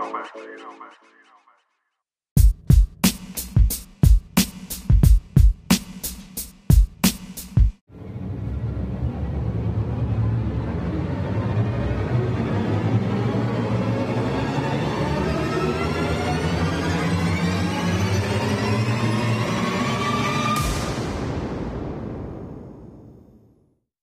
Caramba.